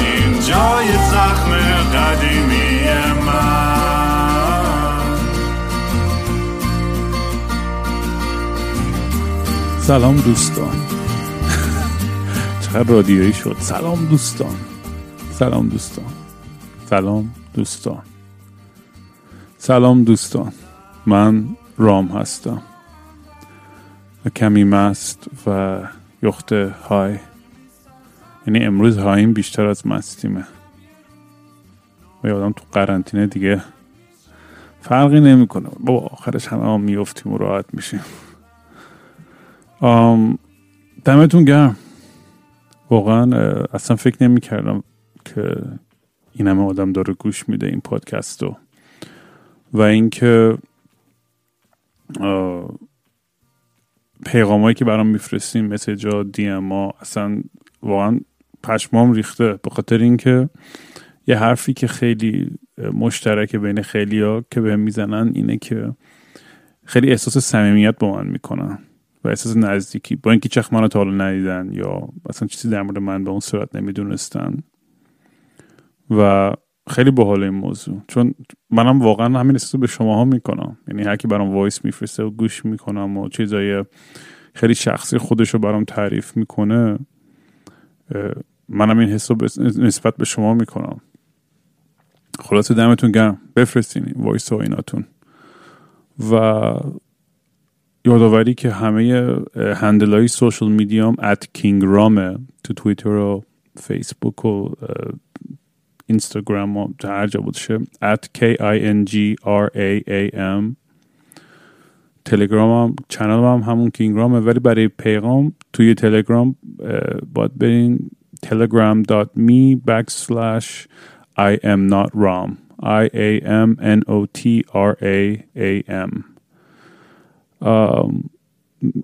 این جای زخم قدیمی من. سلام دوستان. چقدر رادیویی شد. سلام دوستان. سلام دوستان. سلام دوستان. سلام دوستان. من رام هستم. و کمی مست و یخت های. یعنی امروز هاییم بیشتر از مستیمه و یادم تو قرنطینه دیگه فرقی نمی‌کنه. با آخرش همه ما میفتیم و راحت میشیم. دمتون گرم. واقعا اصلا فکر نمی کردم که این همه آدم داره گوش میده این پادکست رو. و اینکه پیغامایی که برام میفرستین message ا DM ها اصلا واقعا پشمام ریخته. به خاطر اینکه یه حرفی که خیلی مشترک بین خیلی ها که بهم می‌زنن اینه که خیلی احساس صمیمیت با من می‌کنن و احساس نزدیکی. با اینکه چخ منو تا حالا ندیدن یا اصلا چیزی در مورد من به اون صورت نمی‌دونستن. و خیلی باحال این موضوع. چون منم واقعا همین احساس به شما ها می‌کنم. یعنی هر کی برام voice میفرسته و گوش می‌کنم و چیزای خیلی شخصی خودش رو برام تعریف می‌کنه منم این حساب نسبت به شما می‌کنم. خلاصه دمتون گرم. بفرستین voice ها ایناتون. و یادآوری که همه handle های social media م at کینگ رامه تو تویتر و فیسبوک و اینستاگرام و هر جا بودشه at K-I-N-G-R-A-A-M تلگرام هم چنل هم همون کینگرامه ولی برای پیغام توی تلگرام باید برین telegram.me backslash I am not ram I A M N O T R A A M.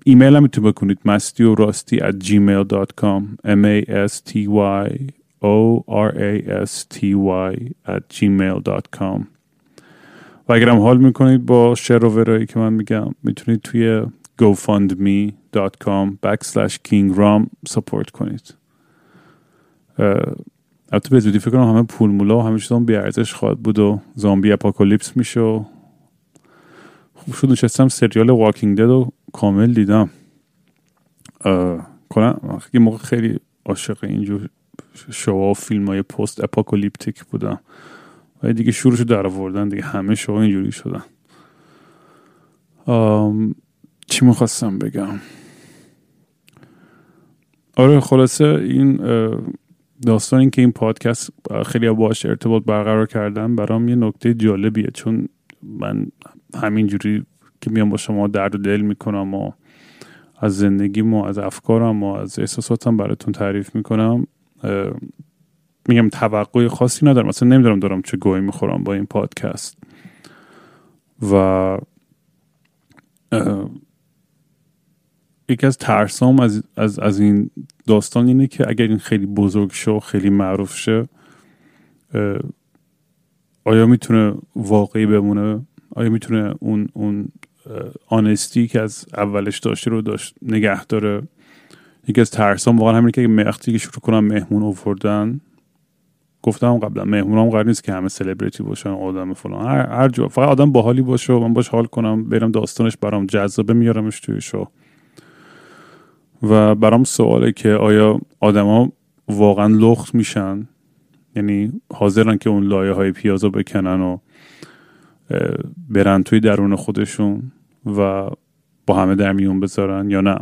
ایمیل هم می‌تونید بکنید. مستی و راستی at gmail.com m a s t y o r a s t y at gmail.com و اگرم حال می‌کنید با شعر و ورایی که من میگم می‌تونید توی gofundme.com backslash kingraam support کنید. البته به زودی فکر کنم همه پول مولا و همه چیزا بی‌ارزش خواهد بود و زامبی apocalypse میشه و خوب شد نشستم سریال Walking Dead و کامل دیدم. کنم یه موقع خیلی عاشق اینجور شوا و فیلم های post apocalyptic بودم. و دیگه شروعشو در آوردن دیگه همه شوا اینجوری شدن. چی می‌خواستم بگم؟ آره خلاصه این داستان این که این پادکست خیلی باش ارتباط برقرار کردم برام یه نکته جالبیه چون من همینجوری که میام با شما درد و دل می‌کنم و از زندگیم و از افکارم و از احساساتم براتون تعریف می‌کنم میگم توقع خاصی ندارم. اصلا نمیدارم دارم چه گویی می‌خورم با این پادکست. و یکی از ترسام از, از, از این داستان اینه که اگر این خیلی بزرگ شه خیلی معروف شه آیا می‌تونه واقعی بمونه؟ آیا می‌تونه اون اون آنستی که از اولش داشته رو داشت نگه داره؟ یکی از ترسام واقعا همین که وقتی که شروع کنم مهمون آوردن گفتم قبلا مهمون هم قرار نیست که همه سلبریتی باشن آدم فلان. هر, هر جا فقط آدم باحالی باشه و من باش حال کنم برم داستانش برام جذابه میارمش توی شو. و برام سواله که آیا آدما واقعا لخت میشن؟ یعنی حاضرن که اون لایه های پیازو بکنن و برن توی درون خودشون و با همه در میون بذارن یا نه؟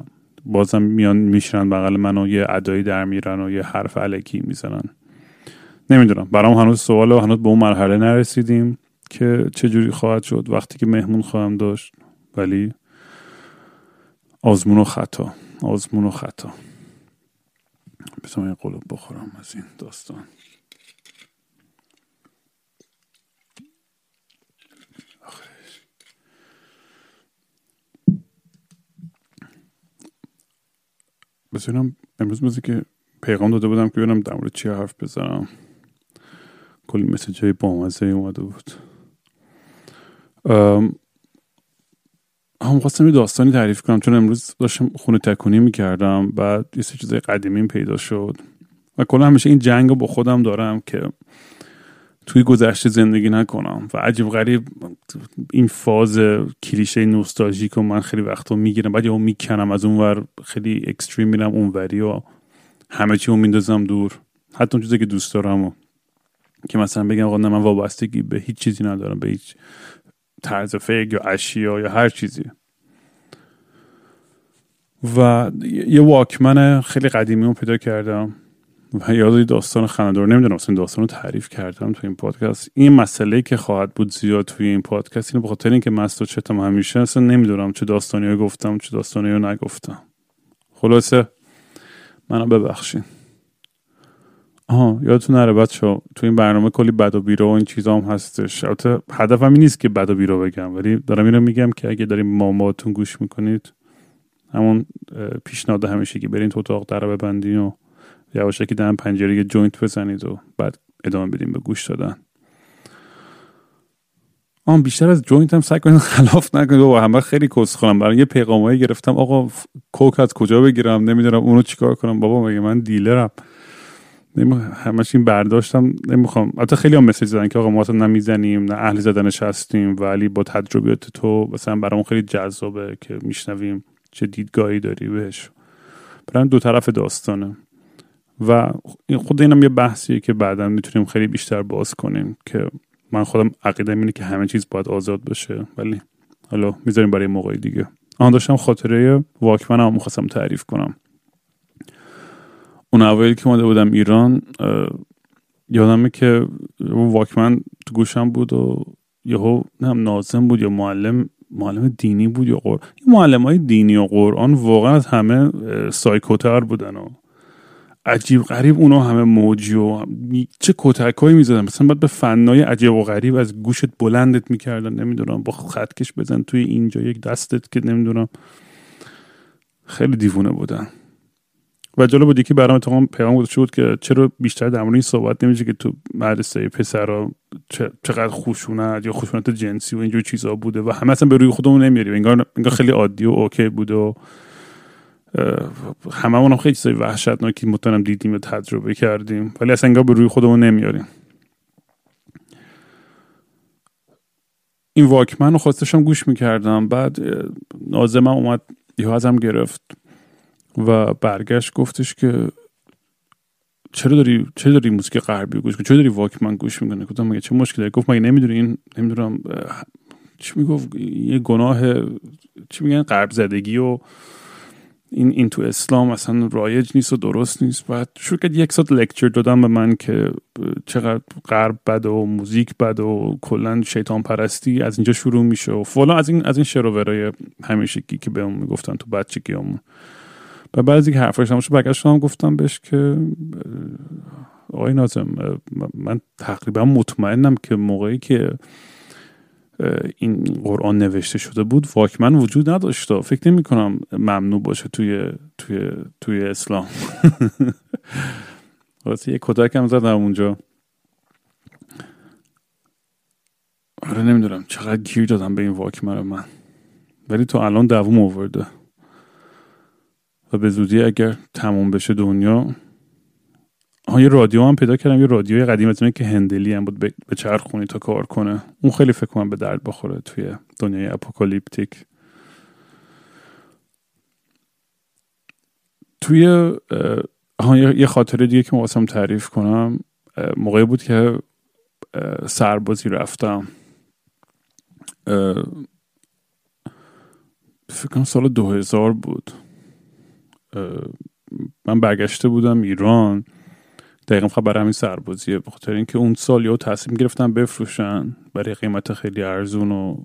بازم میان میشنن بغل من و یه ادایی در میرن و یه حرف علکی می‌زنن. نمی‌دونم. برام هنوز سوال و هنوز به اون مرحله نرسیدیم که چه جوری خواهد شد. وقتی که مهمون خواهم داشت ولی آزمون و خطا. آزمون و خطا. بسام این قلوب بخورم از این داستان. بسیارم امروز مثل که پیغام داده بودم که ببینم در مورد چی حرف بزنم. کلی مسیج های بامزه اومده بود. هم خواستم یه داستانی تعریف کنم چون امروز داشتم خونه تکونی می‌کردم بعد یه سه چیزای قدیمی پیدا شد. و کلا همیشه این جنگ رو با خودم دارم که توی گذشته زندگی نکنم. و عجیب غریب این فاز کلیشه نوستالژیک رو من خیلی وقتا می‌گیرم بعد یهو می‌کنم از اونور خیلی اکستریم میرم اونوری و همه چی رو میندازم دور. حتی اون چیزی که دوست دارم و که مثلا بگم آقا من وابستگی به هیچ چیزی ندارم به هیچ طرز فکر یا اشیا یا هر چیزی. و یه واکمن خیلی قدیمی رو پیدا کردم و یاد داستان خنددار نمی‌دونم اصلا داستان رو تعریف کردم تو این پادکست. این مسئله که خواهد بود زیاد توی این پادکست اینه بخاطر اینکه مست و چتم همیشه اصلا نمی‌دونم چه داستانی رو گفتم چه داستانی رو نگفتم. خلاصه منو ببخشین. آها یادتون نره بچه تو این برنامه کلی بد و بیراه و این چیزا هم هستش. البته هدفم این نیست که بد و بیراه بگم ولی دارم اینو میگم که اگه دارین با ماماناتون گوش می‌کنید همون پیشنهاد همیشه که برین تو اتاق در ببندین و که دم پنجره یه joint بزنید و بعد ادامه بدیم به گوش دادن. آن بیشتر از joint هم سعی کنید خلاف نکنید و همه خیلی کس خورم برای یه پیغامایی گرفتم. آقا کوک از کجا بگیرم؟ نمی‌دونم اونو چیکار کنم؟ بابا مگه من دیلرم؟ همش این برداشتم نمی‌خوام. البته خیلی هم مسیج زدن که آقا ما اصلا نمی‌زنیم نه اهل زدنش هستیم ولی با تجربیات تو مثلا برامون خیلی جذابه که میشنویم چه دیدگاهی داری بهش. برای دو طرف داستانه. و خود اینم یه بحثیه که بعدا می‌تونیم خیلی بیشتر باز کنیم که من خودم عقیده اینه که همه چیز باید آزاد بشه. ولی حالا می‌ذاریم برای موقع دیگه. آن داشتم خاطره واکمن هم می‌خواستم تعریف کنم. اون اولی که اومده بودم ایران یادمه که واکمن تو گوشم بود و یهو هم نازم بود یا معلم معلم دینی بود یا قرآن این معلم های دینی و قرآن واقعا از همه سایکوتر بودن و عجیب غریب اونا همه موجی و چه کتکایی می‌زدن. مثلا باید به فنای عجیب و غریب از گوشت بلندت می‌کردن نمی‌دونم با خطکش بزن توی اینجا یک دستت که نمی‌دونم. خیلی دیوونه بودن. و جالب بود یکی برام تمام پیغام گذاشته بود که چرا بیشتر در مورد این صحبت نمیشه که تو مدرسه پسرا چقدر خشونت یا خشونت جنسی و اینجور چیزا بوده و همه اصلا به روی خودمون نمیاریم. انگار انگار خیلی عادی و اوکی بوده و همه هم خیلی چیزای وحشتناکی مطمئنم دیدیم و تجربه کردیم. ولی اصلا انگار به روی خودمون نمیاریم. این واکمن رو خواستشم گوش می‌کردم. بعد نازمم اومد یه ازم گرفت. و برگشت گفتش که چرا داری چه داری موسیقی غربی گوش چرا داری واکمن گوش می‌کنی؟ گفتم مگه چه مشکلی؟ گفت مگه نمی‌دونی این نمی‌دونم چی می‌گفت؟ یه گناه چی میگن؟ غرب زدگی و این این تو اسلام اصلا رایج نیست و درست نیست. بعد شروع کرد یک ساعت لکچر دادم به من که چقدر غرب بد و موزیک بد و کلا شیطان پرستی از اینجا شروع میشه و فلان. از این از این شروورای همیشگی که بهمون می‌گفتن تو بچگیامون و بعضی که حرفش هم برگشتم گفتم بهش که آقای نازم من تقریبا مطمئنم که موقعی که این قرآن نوشته شده بود واکمن وجود نداشته فکر نمی کنم ممنوع باشه توی توی توی اسلام. واسه یه کتک هم زدم اونجا. آره نمی‌دونم چقدر گیر دادم به این واکمن من. ولی تو الان دوم آورده. و به زودی اگر تموم بشه دنیا ها یه رادیو هم پیدا کردم یه رادیوی قدیم از که هندلی هم بود به چرخونی تا کار کنه. اون خیلی فکر کنم به درد بخوره توی دنیای apocalyptic. توی ها یه خاطره دیگه که مواسم تعریف کنم موقعی بود که سربازی رفتم. فکر کنم سال 2000 بود. من برگشته بودم ایران. دقیقا فقط برای همین سربازیه به خاطر اینکه اون سال یا تصمیم گرفتن بفروشن برای قیمت خیلی ارزون و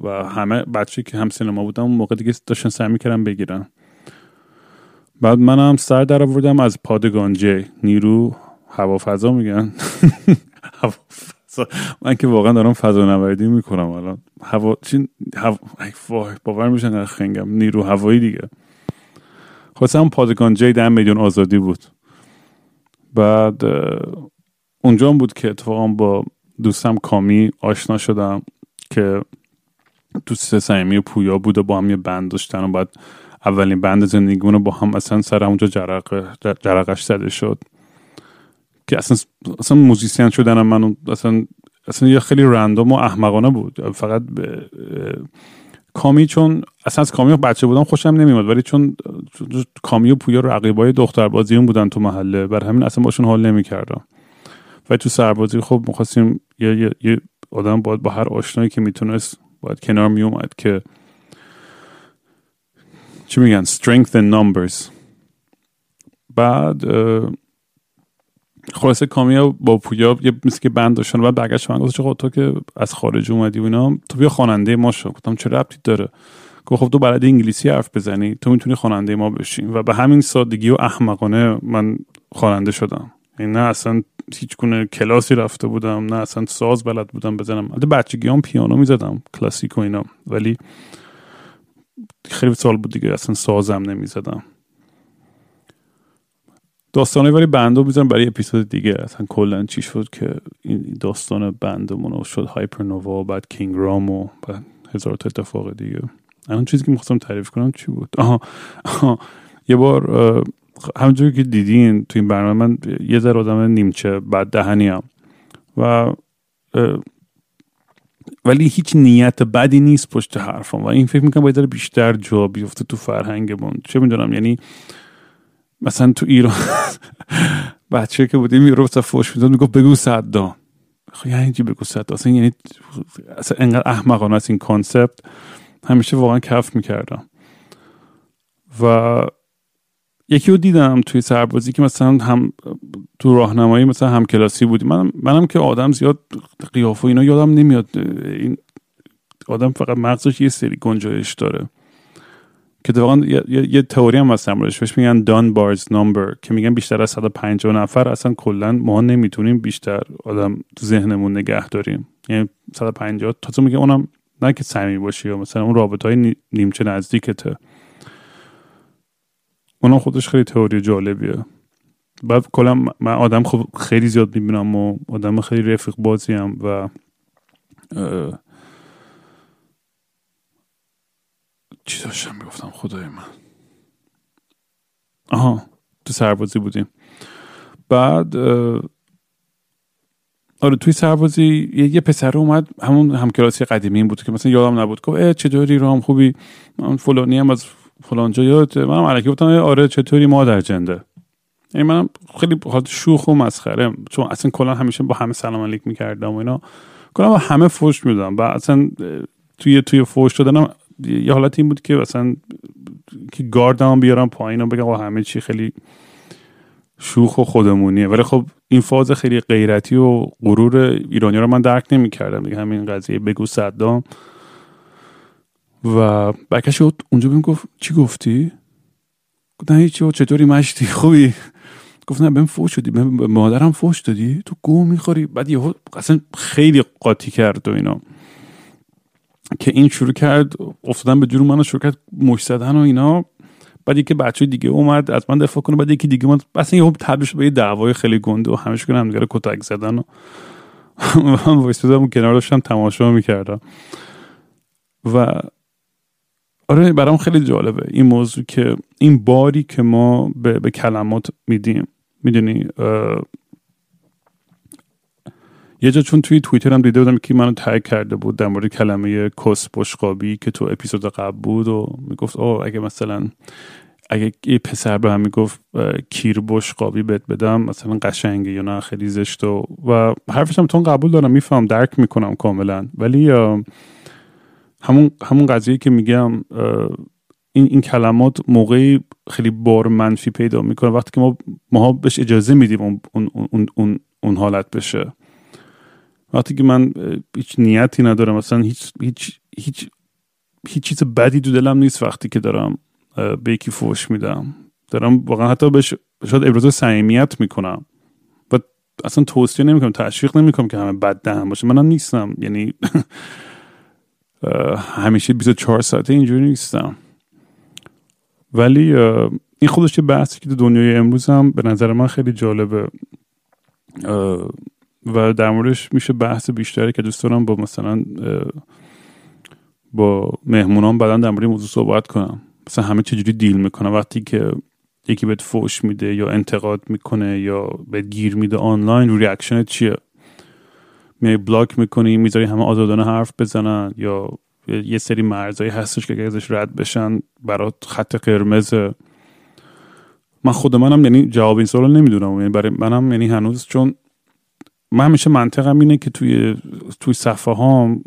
و همه بچه که هم سینما بودن اون موقع دیگه داشتن سعی می‌کردن بگیرن. بعد منم سر در آوردم از پادگانجه. نیرو هوافضا میگن. من که واقعا دارم فضا نوردی می‌کنم الان. هوا چین هوا باور میشن خنگم. نیرو هوایی دیگه. خواستم پادگان جی ده میلیون آزادی بود. بعد اونجا بود که اتفاقا با دوستم کامی آشنا شدم که دوست سعیمی پویا بود و با هم یه بند داشتن و بعد اولین بند زندگیمون رو با هم اصلا سر اونجا جرق جرقش زده شد. که اصلا اصلا موزیسین شدن من اصلا اصلا یه خیلی رندوم و احمقانه بود. فقط به کامی چون اصلا از کامی بچه بودم خوشم نمیومد ولی چون کامی و پویا رقیبای دختر بازی بودن تو محله بر همین اصلا باشون حال نمی‌کردم. و تو سربازی خب می‌خواستیم یه, یه،, یه آدم باید با هر آشنایی که می‌تونست باید کنار میومد که چی میگن؟ Strength in numbers. بعد خلاصه کامیا با پویا یه مثل که بند داشتن و برگشت من گفت تو که از خارج اومدی و اینا تو بیا خواننده ما شو. گفتم چه ربطی داره؟ گفت خب تو بلد انگلیسی حرف بزنی تو می‌تونی خواننده ما بشی. و به همین سادگی و احمقانه من خواننده شدم. یعنی نه اصلا هیچ گونه کلاسی رفته بودم نه اصلا ساز بلد بودم بزنم. البته بچگی هم پیانو می‌زدم کلاسیک و اینا. ولی خیلی سال بود دیگه اصلا سازم نمی‌زدم. داستانه ولی بندو می‌ذارم برای اپیزود دیگه. اصلا کلا چی شد که این داستان بندمون شد هایپرنووا و بعد کینگ رام و بعد هزار تا اتفاق دیگه. الان چیزی که می‌خواستم تعریف کنم چی بود؟ آها, آها. یه بار همونجوری که دیدین تو این برنامه من یه ذره آدم نیمچه بعد دهنی هم و ولی هیچ نیت بدی نیست پشت حرفم و این فکر می‌کنم باید بیشتر جا بیفته تو فرهنگمون. چه می‌دونم یعنی مثلا تو ایران بچه که بودیم یورو تا فوش می‌داد می‌گفت بگو صدام خب یعنی چی بگو صدام اصلا یعنی اصلا انقدر احمقانه است این کانسپت. همیشه واقعا کف می‌کردم. و یکی رو دیدم توی سربازی که مثلا هم تو راهنمایی مثلا هم کلاسی من منم که آدم زیاد قیافه اینا یادم نمیاد. این آدم فقط مغزش یه سری گنجایش داره. که واقعا یه, یه, تئوری هم هست بهش میگن دان بارز نمبر که میگن بیشتر از 150 نفر اصلا کلا ما نمی‌تونیم بیشتر آدم تو ذهنمون نگه داریم. یعنی 150 تا تو میگه اونم نه که صمیمی باشی یا مثلا اون رابطه های نیمچه نزدیکته. اونم خودش خیلی تئوری جالبیه. بعد کلا من آدم خب خیلی زیاد می‌بینم و آدم خیلی رفیق بازی هم و چی داشتم می‌گفتم؟ خدای من. آها تو سربازی بودیم. بعد آره توی سربازی یه, پسر اومد همون همکلاسی قدیمی بود که مثلا یادم نبود. گفت چطوری؟ رام خوبی؟ من فلانی هم از فلانجا یاد منم علکی گفتم آره چطوری؟ مادر جنده. یعنی منم خیلی شوخ و مسخره. چون اصلا کلا همیشه با همه سلام علیک می‌کردم و اینا. کلا با همه فوش میدم و اصلا توی توی فوش دادنم یه حالت این بود که مثلا که گاردم بیارم پایین و بگم همه چی خیلی شوخ و خودمونیه. ولی خب این فاز خیلی غیرتی و غرور ایرانی رو من درک نمی‌کردم. دیگه همین قضیه بگو صدام. و برکش اونجا بهم گفت چی گفتی؟ گفتم هیچی چطوری مشتی؟ خوبی؟ گفت نه بهم فوش شدی به مادرم فوش دادی؟ تو گو می‌خوری؟ بعد یهو اصلا خیلی قاطی کرد و اینا. که این شروع کرد افتادن به جور منو شروع کرد مشت و اینا. بعد یکی بچه دیگه اومد از من دفاع کنه بعد یکی دیگه اومد. بس این تبدیل به یه دعوای خیلی گنده و همش کنه همدیگه کتک زدن و من وایسادم کنار داشتم تماشا می‌کردم. و آره برام خیلی جالبه این موضوع که این باری که ما به, به کلمات میدیم. می‌دونی یه جا چون توی توییتر هم دیده بودم که منو تایید کرده بود در مورد کلمه کس بشقابی که تو اپیزود قبل بود و می‌گفت او اگه مثلا اگه یه پسر به هم می‌گفت کیر بشقابی بهت بدم مثلا قشنگه یا نه خیلی زشت و و حرفش هم تون قبول دارم میفهم درک می‌کنم کاملا. ولی همون همون قضیه که میگم این, این کلمات موقعی خیلی بار منفی پیدا می‌کنه وقتی که ما ما بهش اجازه میدیم اون, اون, اون, اون حالت بشه. وقتی که من هیچ نیتی ندارم مثلا هیچ هیچ هیچ هیچ چیز بدی تو دلم نیست وقتی که دارم به یکی فوش میدم. دارم واقعا حتی بهش شاید ابراز صمیمیت می‌کنم. و اصلا توصیه نمی‌کنم تشویق نمی‌کنم که همه بد دهم باشه. منم نیستم. یعنی همیشه 24 ساعته اینجوری نیستم. ولی این خودش یه بحثی که تو دنیای امروز هم به نظر من خیلی جالبه. و در موردش میشه بحث بیشتری که دوست دارم با مثلا با مهمونان بعدا در مورد موضوع صحبت کنم. مثلا همه چجوری deal می‌کنن؟ وقتی که یکی بهت فوش میده یا انتقاد می‌کنه یا بهت گیر میده آنلاین reaction چیه؟ میای block می‌کنی می‌ذاری همه آزادانه حرف بزنن یا یه سری مرزایی هستش که ازش رد بشن برات خط قرمز من خود منم یعنی جواب این سوال نمی‌دونم. یعنی برای منم یعنی هنوز چون من همیشه منطقم اینه که توی توی صفحه هام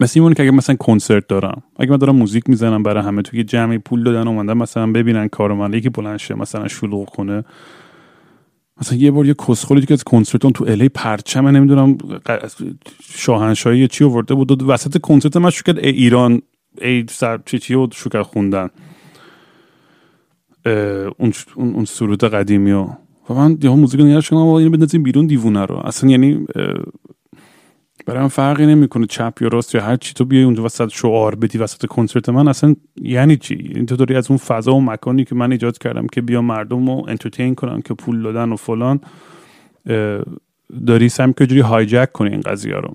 مثل این که اگه مثلا کنسرت دارم اگه من دارم موزیک می‌زنم برای همه توی جمعی پول دادن اومدن مثلا ببینن کار من یکی بلند شه مثلا شلوغ کنه. مثلا یه بار یه کسخولی که از کنسرتون تو الی پرچم نمی‌دونم شاهنشاهی چی آورده بود وسط کنسرت من شکر ای ایران ای سر چی چی و شکر خوندن. اون اون سرود قدیمی و و من دیگه موزیک نگرش کنم اینو بندازیم بیرون دیوونه رو. اصلا یعنی برای من فرقی نمی‌کنه چپ یا راست یا هر چی. تو بیای اونجا وسط شعار بدی وسط کنسرت من اصلا یعنی چی؟ این تو داری از اون فضا و مکانی که من ایجاد کردم که بیا مردم رو انترتین کنن که پول دادن و فلان داری سعی که جوری hijack کنی این قضیه رو.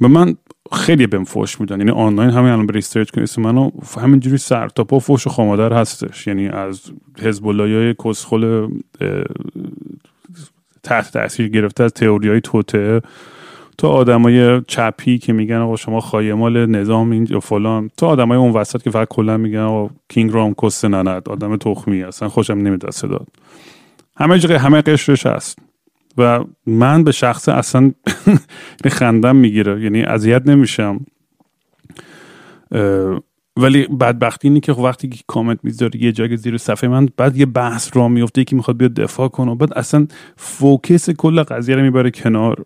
به من خیلی بهم فوش میدن. یعنی آنلاین همین الان research کنید اسم منو همینجوری سر تا پا فوش و خامادر هستش. یعنی از حزب های کسخل تحت تاثیر گرفته از تئوری های توته تا آدمای چپی که میگن آقا شما خایه‌مال نظام اینی یا فلان. تا آدمای اون وسط که فقط کلا میگن آقا کینگ رام کس ننت آدم تخمی اصلا خوشم نمیاد صدا. همه جای همه قشرش هست. و من به شخص اصلا خندم می‌گیره. یعنی اذیت نمیشم. ولی بدبختی اینه که خب وقتی که کامنت می‌ذاره یه جای زیر صفحه من بعد یه بحث را میفته که می‌خواد بیاد دفاع کنه بعد اصلا فوکس کل قضیه رو می‌بره کنار.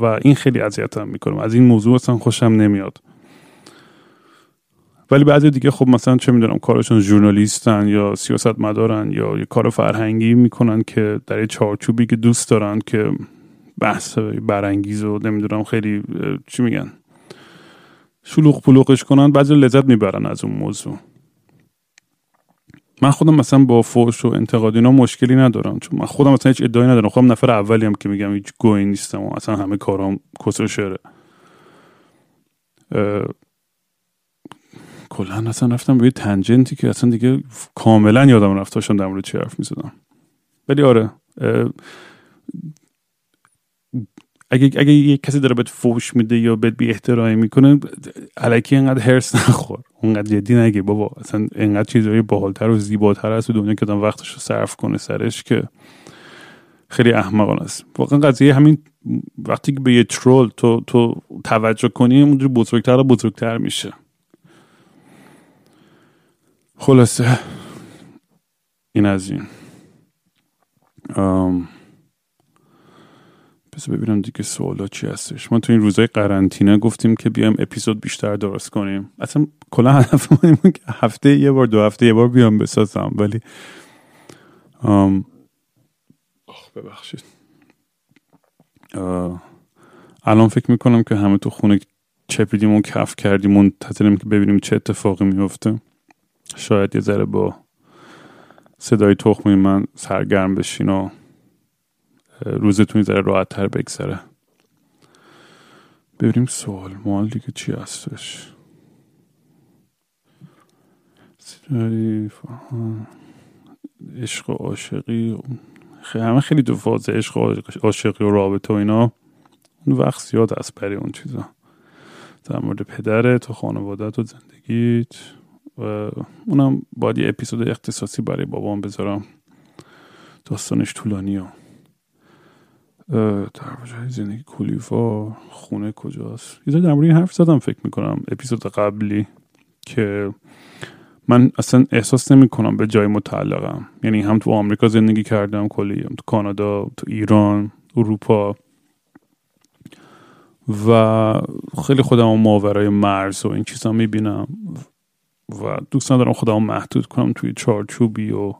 و این خیلی اذیتم می‌کنم از این موضوع اصلا خوشم نمیاد. ولی بعضی دیگه خب مثلا چه می‌دونم کارشون ژورنالیستن یا سیاست مدارن یا یه کار فرهنگی می‌کنن که در یه چارچوبی که دوست دارن که بحث برانگیز و نمی‌دونم خیلی چی میگن؟ شلوغ پلوغش کنن بعضی لذت می‌برن از اون موضوع. من خودم مثلا با فوش و انتقاد اینا مشکلی ندارم چون من خودم مثلا هیچ ادعایی ندارم. خودم نفر اولی هم که میگم هیچ گوی نیستم و اصلا همه کارام شعره. کلا اصلا رفتم به تنجنتی که اصلا دیگه کاملا یادم رفت داشتم در مورد چی حرف می‌زدم. ولی آره اگه اگه یه کسی داره بهت فوش میده یا بهت بی احترامی می‌کنه الکی اینقدر هرس نخور. اونقدر جدی نگی بابا. اصلا اینقدر چیزای باحالتر و زیباتر هست تو دنیا که وقتش رو صرف کنه سرش که خیلی احمقانه است. واقعا قضیه همین وقتی که به یه ترول تو تو توجه کنی اونجوری بزرگتر و بزرگتر میشه. خلاصه. این از این. پس ببینم دیگه سوالا چی هستش. ما تو این روزای قرنطینه گفتیم که بیایم اپیزود بیشتر درست کنیم. اصلا کلا هدف که هفته یه بار دو هفته یه بار بیام بسازم ولی آم... ببخشید. الان فکر می‌کنم که همه تو خونه چپیدیم و کف کردیم منتظریم که ببینیم چه اتفاقی میفته شاید یه ذره با صدای تخمی من سرگرم بشین و روزتون ذره راحت تر بگذره. ببینیم سوال مال دیگه چی هستش؟ عشق و عاشقی همه خیلی تو فاز عشق و عاشقی و رابطه و اینا. اون وقت زیاد از بری اون چیزا. در مورد پدرت و خانوادت و زندگیت. اونم باید یه اپیزود اختصاصی برای بابام بذارم. داستانش طولانی ها در زندگی کلیفا خونه کجاست؟ یه در مورد این حرف زدم فکر می‌کنم اپیزود قبلی که من اصلا احساس نمی کنم به جای متعلقم. یعنی هم تو آمریکا زندگی کردم کلی هم تو کانادا تو ایران اروپا. و خیلی خودم ماورای مرز و این چیزا می‌بینم. و دوست ندارم خودم محدود کنم توی چارچوبی و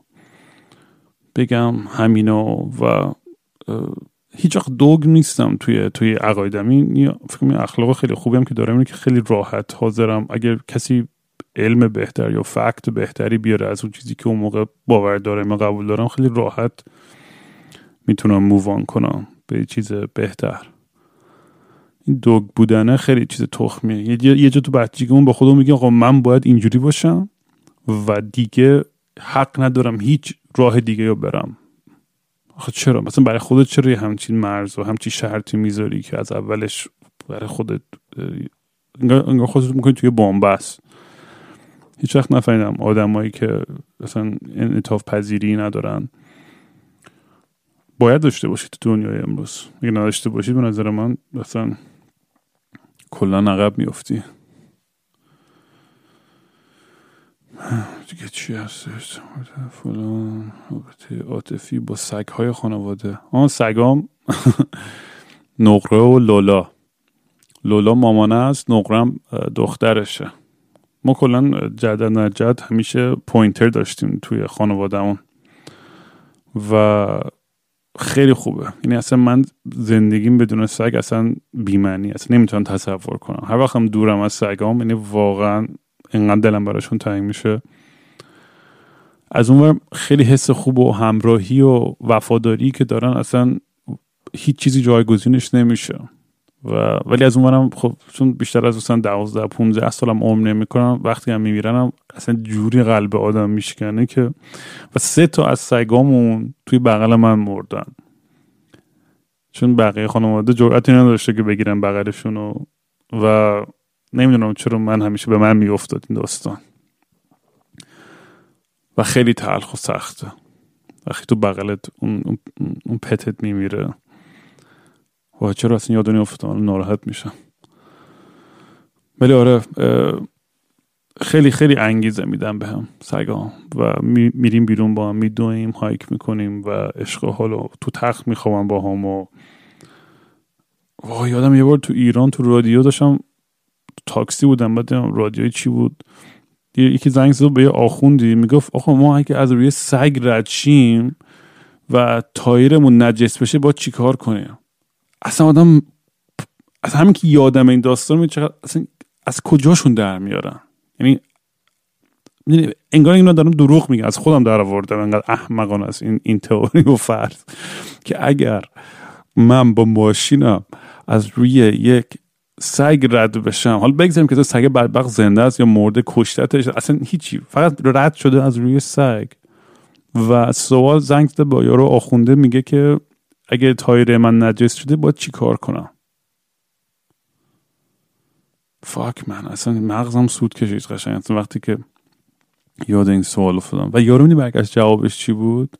بگم همینو و هیچ وقت دوگ نیستم توی توی عقایدم. این فکر اخلاق خیلی خوبی هم که دارم اینه که خیلی راحت حاضرم. اگر کسی علم بهتر یا فکت بهتری بیاره از اون چیزی که اون موقع باور دارم و قبول دارم خیلی راحت می‌تونم مووان کنم به چیز بهتر. این دوگ بودنه خیلی چیز تخمیه. یه جا تو بچگیمون با خودم میگم آقا من باید اینجوری باشم و دیگه حق ندارم هیچ راه دیگه رو برم. آخه چرا؟ مثلا برای خودت چرا یه همچین مرز و همچین شرطی می‌ذاری که از اولش برای خودت انگار خودت می‌کنی توی بامبست هیچ وقت نفهمیدم آدمایی که مثلا انعطاف پذیری ندارن. باید داشته باشید تو دنیای امروز. اگه نداشته باشید به نظر من مثلا کلا عقب میافتی. دیگه چی هستش فلان. عاطفی با سگ های خانواده. آن سگام نقره و لولا. لولا مامانه است نقرم دخترشه. ما کلا جد نجد همیشه پوینتر داشتیم توی خانوادهمون. و خیلی خوبه. یعنی اصلا من زندگیم بدون سگ اصلا بیمعنی اصلا نمی‌تونم تصور کنم. هر وقت هم دورم از سگام یعنی واقعا انقدر دلم براشون تنگ میشه. از اون خیلی حس خوب و همراهی و وفاداری که دارن اصلا هیچ چیزی جایگزینش نمیشه. و ولی از اونورم خب چون بیشتر از مثلا 12 15 سالم عمر نمی‌کنم وقتی هم میمیرنم اصلا جوری قلب آدم میشکنه که و سه تا از سگامون توی بغل من مردن. چون بقیه خانواده جرأتی نداشته که بگیرن بغلشون و نمی‌دونم چرا من همیشه به من میافتاد این داستان. و خیلی تلخ و سخته. وقتی تو بغلت اون, اون پتت میمیره. و چرا اصلا یاد افتادم ناراحت میشم. ولی آره خیلی خیلی انگیزه میدم به هم سگام و میریم بیرون با هم میدویم هایک می‌کنیم و عشق حالو تو تخت می‌خوام با هم و وای یادم یه بار تو ایران تو رادیو داشتم تاکسی بودم بعد رادیوی چی بود؟ یکی زنگ زد به یه آخوندی می‌گفت آخه ما اگه از روی سگ رد شیم و تایرمون نجس بشه با چیکار کنیم؟ اصلا آدم از همین که یادم این داستان می چقدر اصلا از کجاشون در میارن؟ یعنی انگار اینا دارم دروغ میگه از خودم در آوردم انقدر احمقانه است این این تئوری و فرض. که اگر من با ماشینم از روی یک سگ رد بشم حالا بگذاریم که سگ بدبخت زنده است یا مرده کشتتش اصلا هیچی. فقط رد شده از روی سگ. و سوال زنگ زده با یارو آخونده میگه که اگه تایر من نجس شده باید چی کار کنم؟ فاک من اصلا مغزم سود کشید قشنگ. وقتی که یاد این سوال افتادم. و یارو برگشت جوابش چی بود؟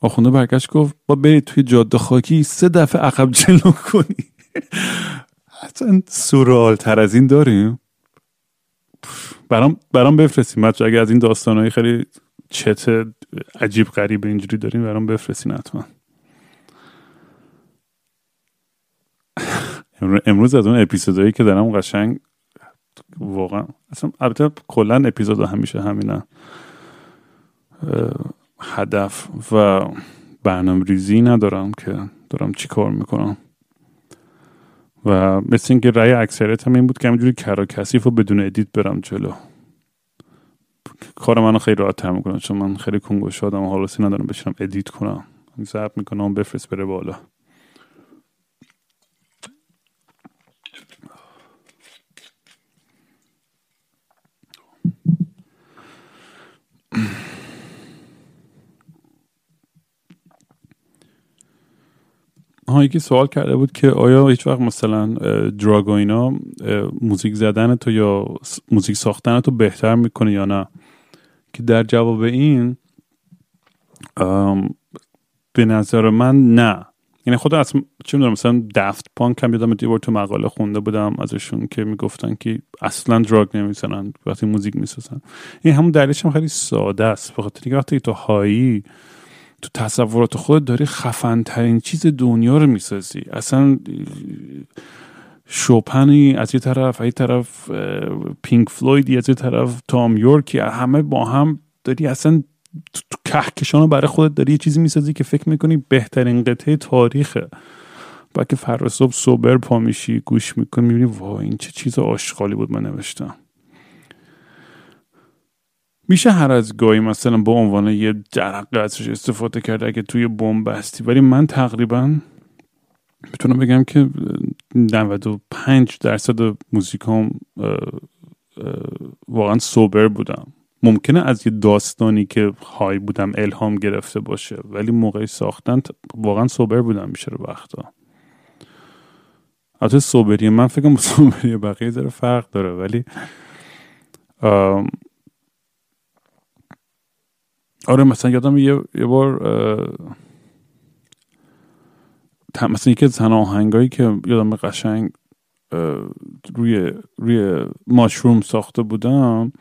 آخونده برگشت گفت با برید توی جاده خاکی سه دفعه عقب جلو کنی. اصلا سورال تر از این داریم؟ برام برام بفرستیم بچه اگه از این داستانهایی خیلی چت عجیب غریب اینجوری داریم برام بفرستین حتما. امروز از اون اپیزودهایی که دارم قشنگ واقعا اصلا البته کلا اپیزود همیشه همینه. هدف و برنامه ریزی ندارم که دارم چی کار می‌کنم. و مثل اینکه رأی اکثریت هم این بود که همینجوری raw کثیف و بدون edit برم جلو. کار منو خیلی راحت می‌کنم چون من خیلی کنگوش و حالوسی ندارم بشینم edit کنم. ضبط می‌کنم بفرست بره بالا. ها یکی سوال کرده بود که آیا هیچ وقت مثلا دراگ و اینا موزیک زدن تو یا موزیک ساختن تو بهتر می‌کنه یا نه؟ که در جواب این به نظر من نه. یعنی خود اصلا چه می‌دونم مثلا دفت پانک هم یادم دیوار تو مقاله خونده بودم ازشون که می‌گفتن که اصلا دراگ نمی‌زنن وقتی موزیک می‌سازن. این همون دلیلش هم خیلی ساده است بخاطر اینکه وقتی تو هایی تو تصورات خود داری خفن ترین چیز دنیا رو می‌سازی. اصلا شوپنی از یه طرف از یه طرف پینک فلویدی از یه طرف تام یورکی همه با هم داری اصلا کهکشان رو برای خودت داری یه چیزی می‌سازی که فکر می‌کنی بهترین قطعه تاریخه. و که فردا سوبر پا میشی گوش می‌کنی می‌بینی وای این چه چیز آشغالی بود من نوشتم. میشه هر از گاهی مثلا به عنوان یه جرقه ازش استفاده کرده اگه توی بمب بستی. ولی من تقریبا می‌تونم بگم که 95 درصد موزیکام واقعا سوبر بودم. ممکنه از یه داستانی که های بودم الهام گرفته باشه ولی موقع ساختن واقعا سوبر بودم بیشتر وقتا. البته سوبری من فکر کنم سوبری بقیه ذره فرق داره ولی آره مثلا یادم یه, یه بار مثلا یکی از آهنگایی که یادم قشنگ روی روی ماشروم ساخته بودم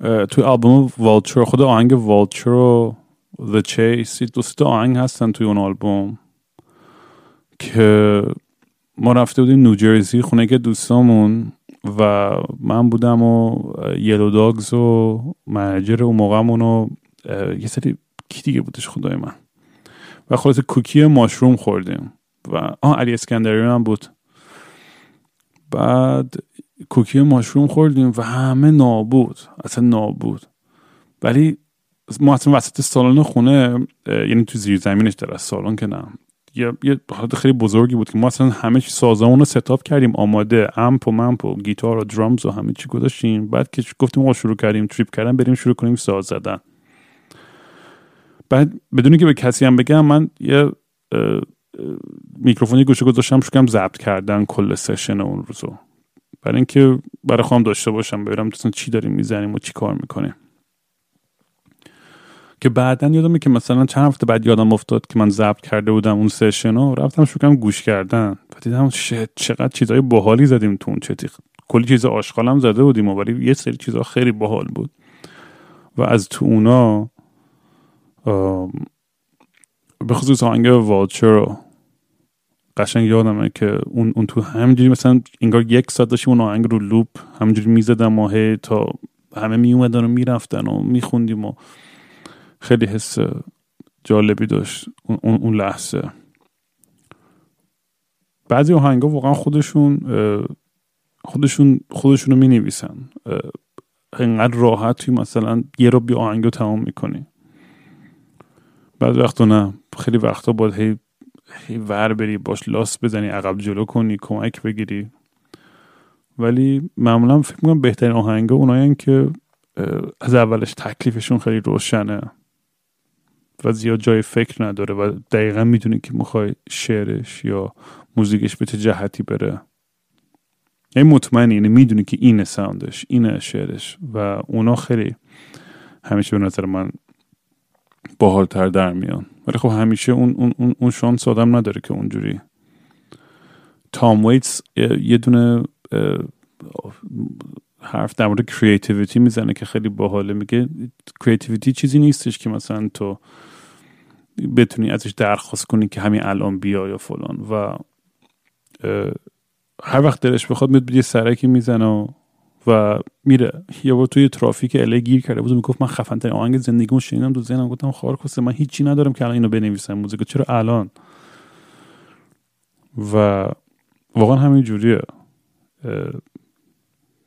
توی آلبوم والچر خود آهنگ والچر و The Chase دو تا آهنگ هستن توی اون آلبوم که ما رفته بودیم نوجرسی خونه که دوستامون و من بودم و یلو داگز و منجر اون موقعمون و یه سری کی دیگه بودش خدای من. و خلاص کوکی ماشروم خوردیم و آه علی اسکندری هم بود. بعد کوکی ماشروم خوردیم و همه نابود اصلا نابود. ولی ما اصلا وسط سالن خونه یعنی تو زیر زمینش در سالن که نه. یه یه حالت خیلی بزرگی بود که ما اصلا همه چی سازمون رو ستاپ کردیم. آماده امپ و ممپ و گیتار و درامز و همه چی گذاشتیم. بعد که گفتیم ما شروع کردیم تریپ کردن بریم شروع کنیم ساز زدن. بعد بدونی که به کسی هم بگم من یه میکروفونی گوشه گذاشتم شروع ضبط کردن کل سشن اون روزو. برای اینکه برای خواهم داشته باشم ببینم دوستان چی داریم می‌زنیم و چی کار می‌کنیم. که بعدا یادمه که مثلا چند هفته بعد یادم افتاد که من ضبط کرده بودم اون سشن رو رفتم شروع گوش کردن. و دیدم چقدر چیزای باحالی زدیم تو اون چتی. کلی چیز آشغالم زده بودیم ولی یه سری چیزا خیلی باحال بود. و از تو اونا به خصوص آهنگ والچر قشنگ یادمه که اون, اون تو همینجوری مثلا انگار یک ساعت داشتیم اون آهنگ رو لوپ همینجوری می‌زدم و هی تا همه میومدن و می‌رفتن و میخوندیم و خیلی حس جالبی داشت اون, اون لحظه. بعضی آهنگا واقعا خودشون خودشون خودشون رو می نویسن انقدر راحت توی مثلا یه رو بی آهنگ رو تمام می‌کنی. بعد وقتا نه. خیلی وقتا باید هی ور بری باش لاس بزنی عقب جلو کنی کمک بگیری. ولی معمولا فکر می‌کنم بهترین آهنگا اونایی که از اولش تکلیفشون خیلی روشنه و زیاد جای فکر نداره و دقیقا می‌دونی که می‌خوای شعرش یا موزیکش به چه جهتی بره. یعنی مطمئنی یعنی می‌دونی که اینه sound ش اینه شعرش و اونا خیلی همیشه به نظر من باحالتر در میان. ولی خب همیشه اون, اون, اون, شانس آدم نداره که اونجوری. تام ویتس یه دونه حرف در مورد creativity می‌زنه که خیلی باحاله. میگه creativity چیزی نیستش که مثلا تو بتونی ازش درخواست کنی که همین الان بیا یا فلان. و هر وقت دلش بخواد میاد یه سرکی می‌زنه و و میره. یه بار توی ترافیک اله گیر کرده بود می‌گفت من خفن ترین آهنگ زندگیمو شنیدم تو ذهنم. گفتم خار کسه من هیچی ندارم که الان اینو بنویسم موزیک چرا الان؟ و واقعا همین جوریه.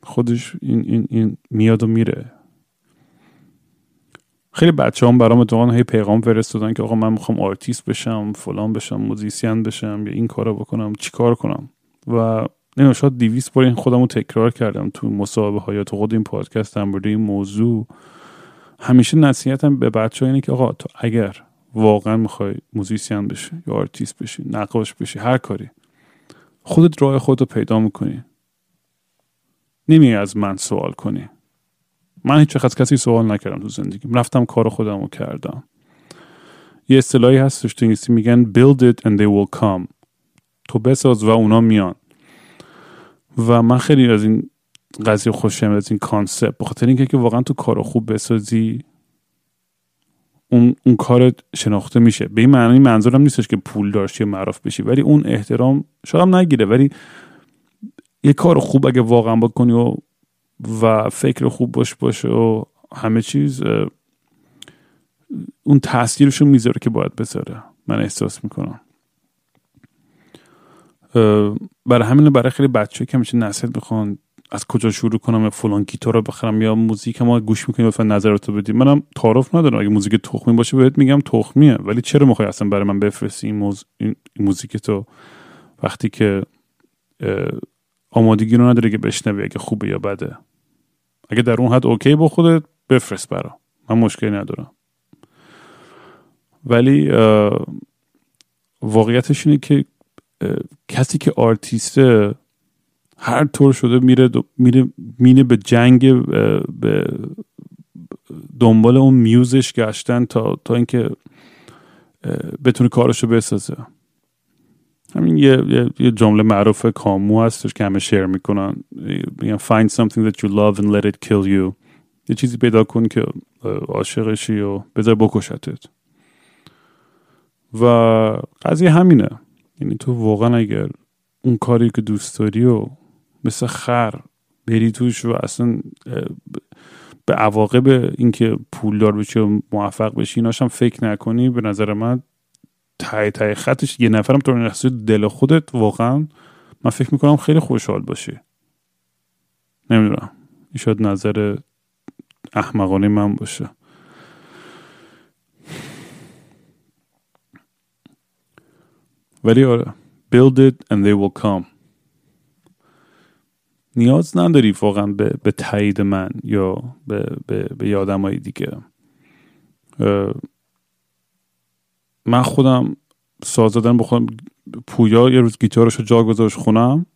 خودش این, این, این میاد و میره. خیلی بچه هم برام اتفاقا هی پیغام فرستادن که آقا من می‌خوام آرتیست بشم فلان بشم musician بشم یا این کارو بکنم چیکار کنم؟ و نه شاید دویست بار این خودم رو تکرار کردم تو مصاحبه های تو خود این پادکست هم این موضوع. همیشه نصیحتم به بچه اینه که آقا تو اگر واقعا می‌خوای musician بشی یا آرتیست بشی نقاش بشی هر کاری خودت راه خودت رو پیدا می‌کنی. نمی از من سوال کنی. من هیچ از کسی سوال نکردم تو زندگی رفتم کار خودم رو کردم. یه اصطلاحی هستش تو انگلیسی میگن build it and they will come. تو بساز و اونا میان. و من خیلی از این قضیه خوشم از این کانسپت. بخاطر اینکه که واقعا تو کار خوب بسازی اون, اون کارت شناخته میشه. به این معنی منظورم نیستش که پول داشتی یا معروف بشی ولی اون احترام شاید نگیره. ولی یه کار خوب اگه واقعا بکنی و و فکر خوب باش باشه و همه چیز اون تاثیرشو می‌ذاره که باید بذاره. من احساس می‌کنم. برای همین برای خیلی بچه که همیشه نصیحت بخوان از کجا شروع کنم فلان گیتار رو بخرم یا موزیک ما گوش می‌کنیم لطفا نظرتو بدیم منم تعارف ندارم. اگه موزیک تخمی باشه بهت میگم تخمیه. ولی چرا می‌خوای اصلا برای من بفرستی این, موز... این موزیک تو؟ وقتی که آمادگی رو نداره که بشنوی اگه خوبه یا بده. اگه در اون حد اوکی با خودت بفرست برا. من مشکلی ندارم. ولی واقعیتش اینه که کسی که آرتیسته هر طور شده میره میره مینه به جنگ به دنبال اون میوزش گشتن تا تا اینکه بتونه کارشو بسازه. همین یه, یه, جمله معروف کامو هستش که همه شیر می‌کنن. میگن find something that you love and let it kill you. یه چیزی پیدا کن که عاشقشی و بذار بکشتت. و قضیه همینه. یعنی تو واقعا اگر اون کاری که دوست داری و مثل خر بری توش و اصلا به عواقب اینکه پولدار بشی و موفق بشی ایناش هم فکر نکنی به نظر من تای تای خطش یه نفرم تو دل خودت واقعا من فکر می‌کنم خیلی خوشحال باشی نمی‌دونم. شاید نظر احمقانه من باشه. ولی آره. Build it and they will come. نیاز نداری واقعا به, به تایید من یا به, به, به یادم دیگه. من خودم ساز دادن بخوام پویا یه روز گیتارش رو جا گذاشت خونم.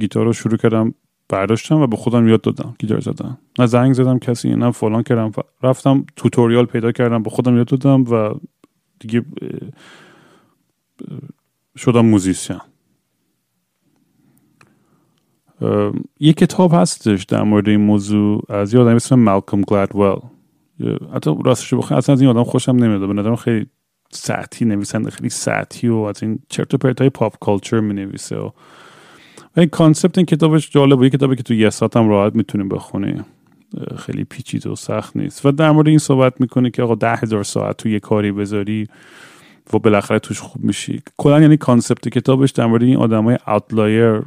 گیتار رو شروع کردم برداشتم و به خودم یاد دادم گیتار زدم نه زنگ زدم کسی نه فلان کردم. رفتم توتوریال پیدا کردم به خودم یاد دادم و دیگه شدم موزیسین. یه کتاب هستش در مورد این موضوع از یه آدم اسم مالکوم گلادول حتی راستش بخوام اصلا از این آدم خوشم نمیاد. به نظرم خیلی سطحی نویسنده خیلی سطحی و از این چرت و پرت های pop culture می نویسه و این concept این کتابش جالب یه کتابی که تو یه ساعت هم راحت می‌تونیم بخونی خیلی پیچیده و سخت نیست. و در مورد این صحبت می‌کنه که آقا ده هزار ساعت تو یه کاری بذاری. و بالاخره توش خوب میشی. کلا یعنی concept کتابش در مورد این آدمای outlier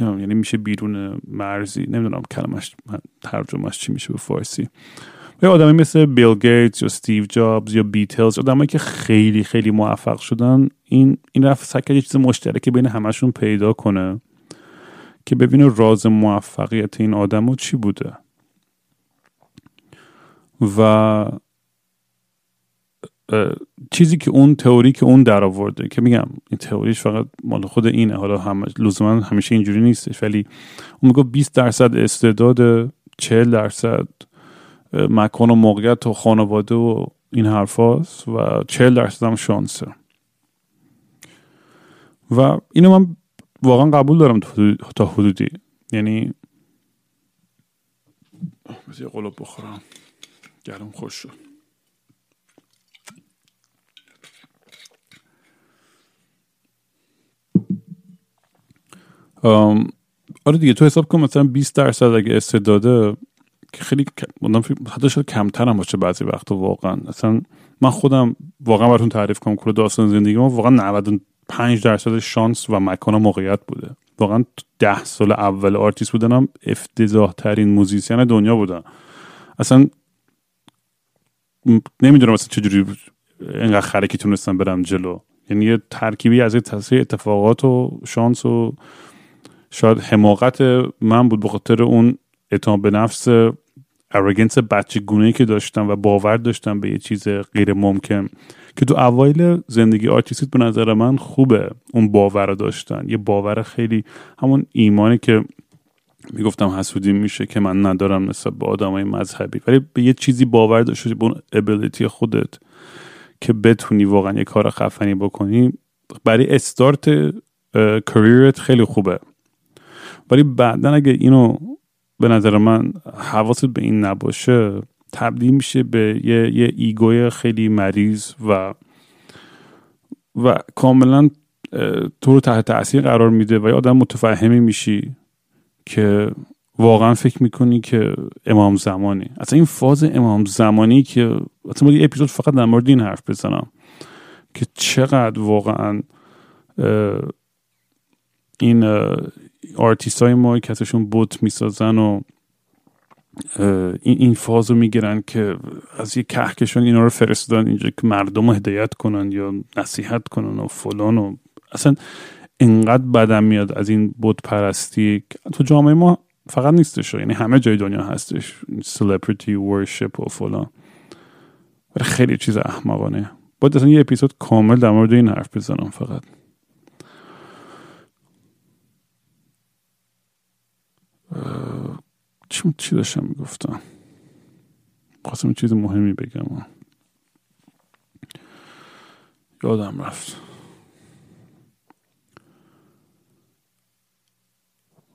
یعنی میشه بیرون مرزی نمی‌دونم کلمش ترجمهش چی میشه به فارسی. یا آدمی مثل بیل گیتس یا استیو جابز یا بیتلز آدمایی که خیلی خیلی موفق شدن این این رفت سکر یه چیز مشترک بین همشون پیدا کنه که ببینه راز موفقیت این آدم چی بوده. و چیزی که اون تئوری که اون در آورده که میگم این تئوریش فقط مال خود اینه. حالا هم لزوما همیشه اینجوری نیستش ولی اون میگه 20 درصد استعداد 40 درصد مکان و موقعیت و خانواده و این حرف هاست و 40 درصد هم شانسه و اینو من واقعا قبول دارم تا حدودی. یعنی یه قلوب بخورم. گرم خوش شد. آره دیگه تو حساب کن مثلا 20 درصد اگه استعداده که خیلی حتی شاید کمتر هم باشه بعضی وقت واقعا. اصلا من خودم واقعا براتون تعریف کنم کل داستان زندگی ما واقعا 95 درصد شانس و مکان و موقعیت بوده. واقعا ده سال اول آرتیست بودنم افتضاح ترین musician دنیا بودم اصلا نمی‌دونم اصلا چجوری اینقدر خرکی تونستم برم جلو. یعنی یه ترکیبی از تاثیر اتفاقات و شانس و شاید حماقت من بود به خاطر اون اعتماد به نفس arrogance بچه گونه که داشتم و باور داشتم به یه چیز غیر ممکن که تو اوایل زندگی آرتیستیت به نظر من خوبه. اون باور داشتن. یه باور خیلی همون ایمانی که می‌گفتم حسودی میشه که من ندارم نسبت به آدمای مذهبی. ولی به یه چیزی باور داشتن به اون ability خودت که بتونی واقعا یه کار خفنی بکنی. برای استارت کریرت خیلی خوبه. ولی بعدا اگه اینو به نظر من حواست به این نباشه تبدیل میشه به یه, یه ایگوی خیلی مریض و و کاملا تو رو تحت تاثیر قرار میده و یه آدم متفهمی میشی که واقعا فکر می‌کنی که امام زمانی. اصلا این فاز امام زمانی که اصلا یه اپیزود فقط در مورد این حرف بزنم که چقدر واقعا این آرتیست های ما که بت می‌سازن و این این فاز رو می‌گیرن که از یه کهکشان اینا رو فرستادن اینجا که مردم رو هدایت کنن یا نصیحت کنن و فلان و اصلا اینقدر بدم میاد از این بت پرستی تو جامعه ما فقط نیستش یعنی همه جای دنیا هستش سلبریتی ورشپ و فلان. خیلی چیز احمقانه. باید اصلا یه اپیزود کامل در مورد این حرف بزنم فقط. چی, چی داشتم می‌گفتم؟ خواستم چیز مهمی بگم. یادم رفت.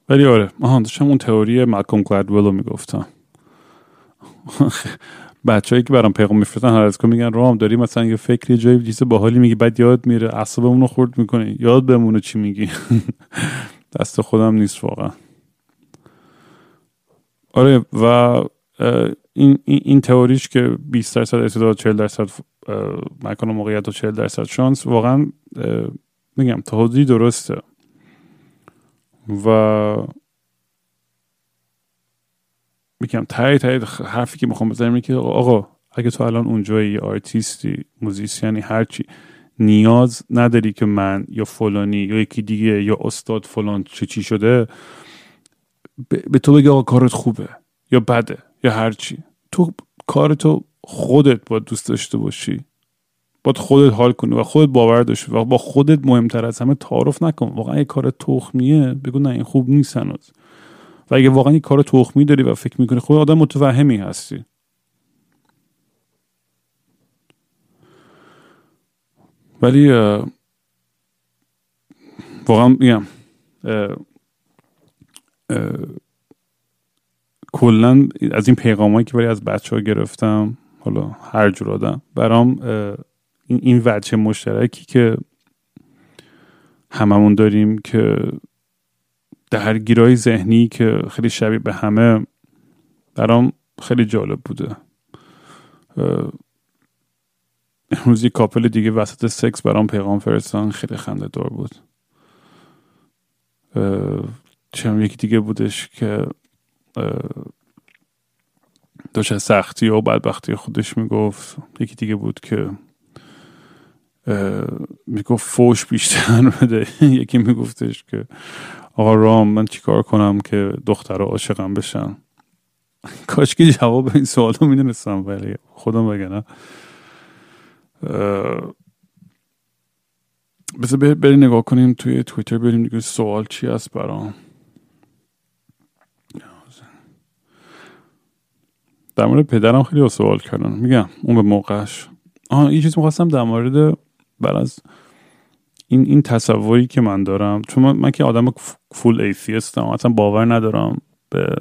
ولی آره آها داشتم اون تئوری مالکوم گلدول رو می‌گفتم. بچه‌ای که برام پیغام میفرستن هر از میگن رام داری مثلا یه فکری جایی چیز باحالی میگی بعد یاد میره اعصابمون رو خورد می‌کنه. یاد بمونه چی میگی. دست خودم نیست واقعا. آره و این, این, تئوریش که 20 درصد استعداد 40 درصد مکان و موقعیت و 40 درصد شانس واقعا میگم تا درسته. و میگم تایی تایی حرفی که می‌خوام بزنم که آقا اگه تو الان اونجایی آرتیستی موزیسیانی هرچی نیاز نداری که من یا فلانی یا یکی دیگه یا استاد فلان چه چی شده به تو بگه آقا کارت خوبه یا بده یا هرچی تو کارتو خودت باید دوست داشته باشی. باید خودت حال کنی و خودت باور داشته و با خودت مهمتر از همه تعارف نکن. واقعا یه کار تخمیه. بگو نه این خوب نیست هنوز. و اگه واقعا یه کار تخمی داری و فکر می‌کنی خود آدم متفهمی هستی. ولی واقعا میگم کلا از این پیغامایی که برای از بچه ها گرفتم حالا هر جور آدم برام این وجه مشترکی که هممون داریم که درگیرای ذهنی که خیلی شبیه به همه برام خیلی جالب بوده. امروز یه کاپل دیگه وسط سکس برام پیغام فرستان خیلی خنده دار بود چم یکی دیگه بودش که داشت سختی و بدبختی خودش می‌گفت. یکی دیگه بود که می‌گفت فوش بیشتر بده. یکی میگفتش که آقا رام من چیکار کنم که دخترها عاشقم بشن؟ کاش که جواب این سوال رو می‌دونستم ولی خودم بگنم بذار بری نگاه کنیم توی تویتر بریم دیگه سوال چی هست برام. در مورد پدرم خیلی سوال کردن. میگم اون به موقعش. آها یه چیز می‌خواستم در مورد بر از این این تصوری که من دارم چون من, که آدم فول ایثیستم اصلا باور ندارم به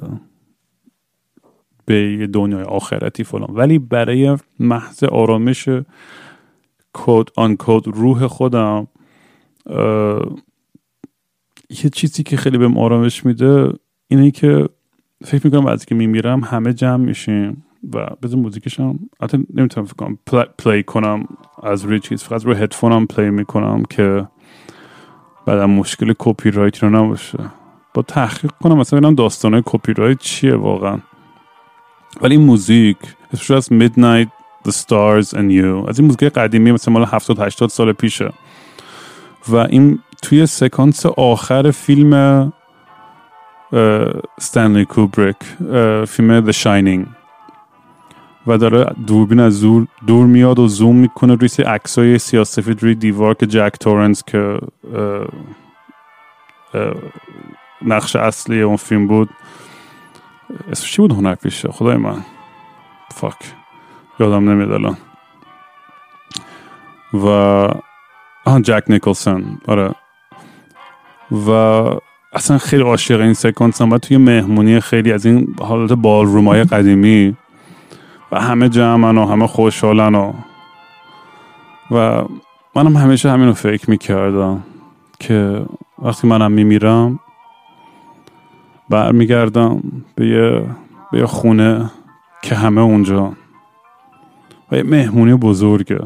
به دنیای آخرتی فلان. ولی برای محض آرامش کود آن کود روح خودم یه چیزی که خیلی بهم آرامش میده اینه که فکر می‌کنم از که میمیرم همه جمع میشیم و بذار موزیکش هم البته نمی‌تونم فکر کنم play کنم از روی چیز فقط روی هدفونم play می‌کنم که بعدم مشکل کپی رایت رو نباشه. باید تحقیق کنم مثلا ببینم داستانه کپی رایت چیه واقعا. ولی این موزیک اسمش هست Midnight The Stars and You از این موزیک قدیمی مثلا مال 70 80 سال پیشه. و این توی سکانس آخر فیلم ستنلی کوبریک فیلم The Shining. و داره دوربین از دور, دور میاد و زوم می‌کنه روی عکسای سیاسفید روی دیوار که جک تورنس که نقش اصلی اون فیلم بود. اسمش چی بود هنر پیشه خدای من. فاک یادم نمیاد الان. و آه جک نیکلسون. آره. و اصلا خیلی عاشق این سکانس هم. توی مهمونی خیلی از این حالت بالرومای قدیمی و همه جمعن و همه خوشحالن و و منم همیشه همین رو فکر می‌کردم که وقتی منم میمیرم برمیگردم به یه, به یه خونه که همه اونجا و یه مهمونی بزرگه.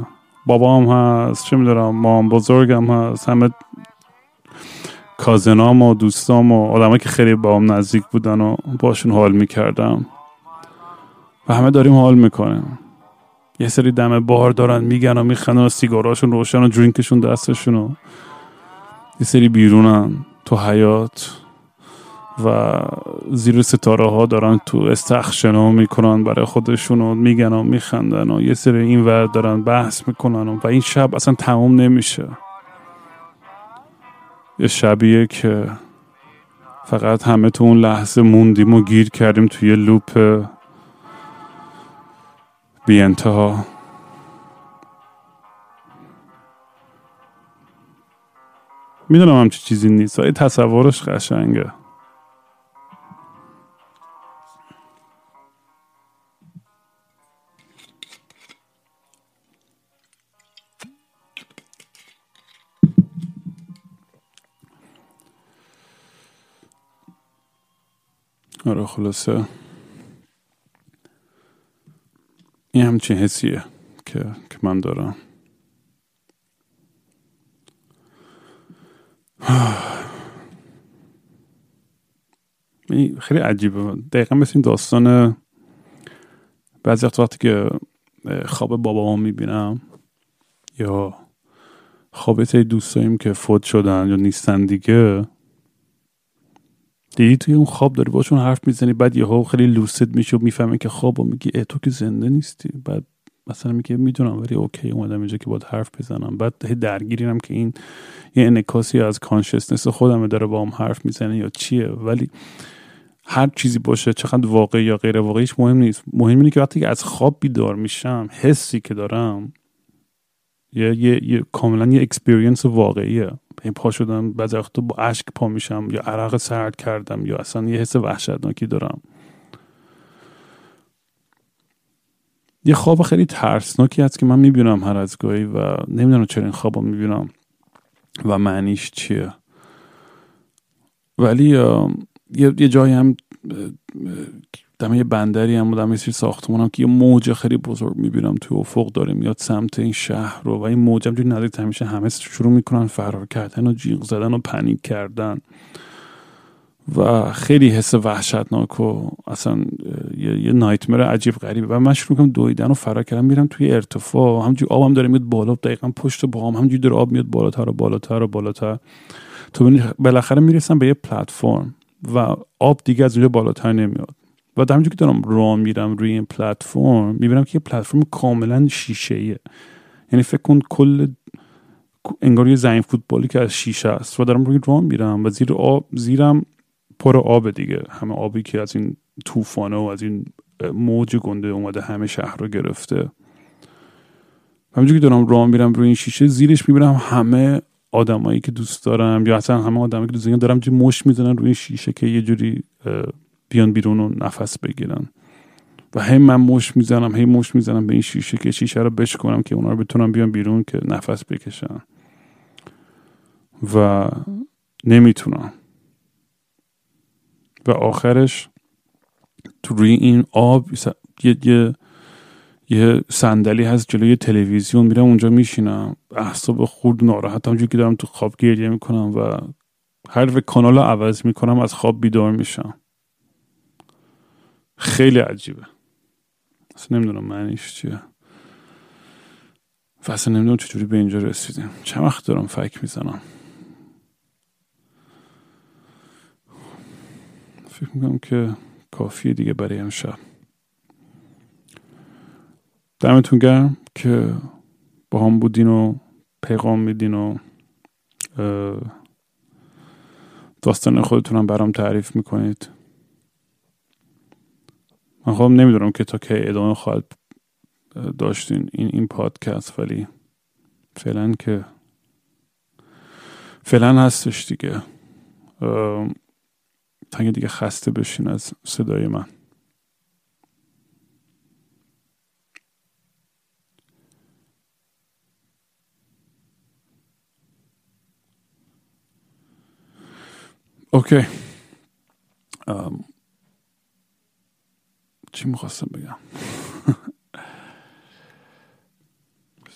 بابام هست چه می‌دونم مام بزرگم هست همه کازنام و دوستام و آدمایی که خیلی با هم نزدیک بودن و باشون حال می‌کردم. و همه داریم حال می‌کنیم. یه سری دم بار دارن میگن و میخنن و سیگاراشون روشن و درینکشون دستشون و یه سری بیرونن تو حیات و زیر ستاره ها دارن تو استخشنا می‌کنن برای خودشون و میگن و میخندن و یه سری این ور دارن بحث می‌کنن و, این شب اصلا تموم نمیشه. یه شبیه که فقط همه تو اون لحظه موندیم و گیر کردیم توی لوپ بی انتها. می‌دونم همچی چیزی نیست ولی تصورش قشنگه. آره خلاصه. این همچین حسیه که, که من دارم. خیلی عجیبه. دقیقا مثل این داستان بعضی وقتی که خواب بابا می‌بینم یا خواب دوستاییم که فوت شدن یا نیستن دیگه دیدی توی اون خواب داری باشون حرف می‌زنی بعد یهو خیلی لوسید میشه و می‌فهمه که خواب و میگی ای تو که زنده نیستی. بعد مثلا میگه می‌دونم ولی اوکی اومدم اینجا که باید حرف بزنم. بعد درگیریم که این یه انعکاسی از consciousness خودم داره با هم حرف می‌زنه یا چیه. ولی هر چیزی باشه چقدر واقعی یا غیر واقعیش مهم نیست. مهم اینه که وقتی که از خواب بیدار میشم حسی که دارم یه, یه, یه کاملا یه experience واقعیه. پا شدم بعضی وقتا با اشک پا میشم یا عرق سرد کردم یا اصلا یه حس وحشتناکی دارم. یه خواب خیلی ترسناکی هست که من می‌بینم هر از گاهی و نمی‌دونم چرا این خواب می‌بینم و معنیش چیه. ولی یه, یه جایی هم دم یه بندری هم دم یه ساختمون هم که یه موج خیلی بزرگ می‌بینم توی افق داره میاد سمت این شهر رو و این موج هم نزدیک همیشه همه شروع می‌کنن فرار کردن و جیغ زدن و پنیک کردن و خیلی حس وحشتناک و اصلا یه, یه نایتمر عجیب غریبه. و من شروع می‌کنم دویدن و فرار کردن میرم توی ارتفاع همجوری آبم داره میاد بالا دقیقا پشت با هم همجوری داره آب میاد بالاتر و بالاتر و بالاتر. تو بالاخره می‌رسم به یه پلتفرم. و آب دیگه از اونجا بالاتر نمیاد. و در که دارم راه میرم روی این پلتفرم می‌بینم که یه پلتفرم کاملا شیشه ایه یعنی فکر کن کل انگار یه زمین فوتبالی که از شیشه است. و دارم روی راه میرم و زیر آب زیرم پر آب دیگه. همه آبی که از این طوفانه و از این موج گنده اومده همه شهر رو گرفته. همینجور که دارم راه میرم روی این شیشه زیرش می‌بینم همه آدمایی که دوست دارم یا اصلا همه آدمایی که دوست دارم دارم مش می‌زنن روی شیشه که یه جوری بیان بیرون و نفس بگیرن. و هی من مش می‌زنم هی مش می‌زنم به این شیشه که شیشه رو بشکنم که اونا رو بتونم بیان بیرون که نفس بکشن. و نمی‌تونم. و آخرش تو روی این آب یه, یه, یه صندلی هست جلوی تلویزیون میرم اونجا میشینم. احساب خورد ناراحت همجور که دارم تو خواب گریه می‌کنم و هر کانال رو عوض می‌کنم از خواب بیدار میشم. خیلی عجیبه. اصلا نمی‌دونم معنیش چیه. و اصلا نمی‌دونم چجوری به اینجا رسیدیم. چند وقت دارم فکر می‌زنم. فکر می‌کنم که کافیه دیگه برای امشب. دمتون گرم که با هم بودین و پیغام میدین و داستان خودتونم برام تعریف می‌کنید. من خب نمی‌دونم که تا کی ادامه خواهد داشتین این این پادکست ولی فعلا که فعلا هستش دیگه. تا دیگه خسته بشین از صدای من. اوکی. چی می‌خواستم بگم؟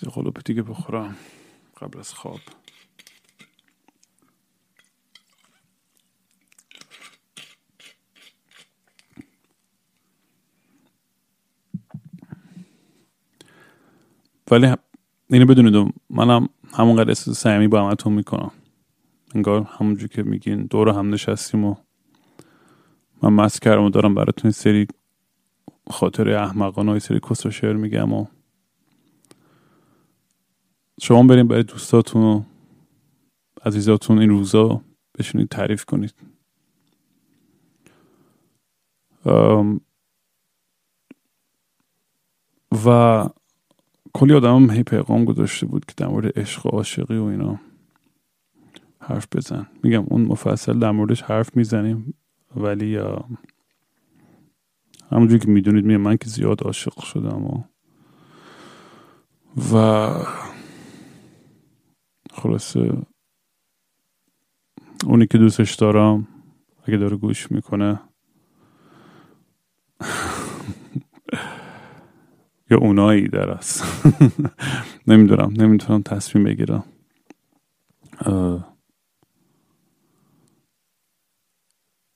یه قلوب دیگه بخورم قبل از خواب. ولی اینو بدونید منم همونقدر احساس سعیمی با همتون می‌کنم. انگار همونجور که میگین دور هم نشستیم و من مست کردم و دارم براتون سری خاطر احمقانه و سری کس و شعر میگم و شما بریم برای دوستاتون و عزیزاتون این روزا بشونید تعریف کنید. و کلی آدم هم هی پیغام گذاشته بود که در مورد عشق و عاشقی و اینا. حرف بزن. میگم اون مفصل در موردش حرف می‌زنیم ولی همونجور که می‌دونید میگم من که زیاد عاشق شدم و و خلاصه اونی که دوستش دارم اگه داره گوش می‌کنه یا اونایی در است نمی‌دونم نمی‌تونم تصمیم بگیرم.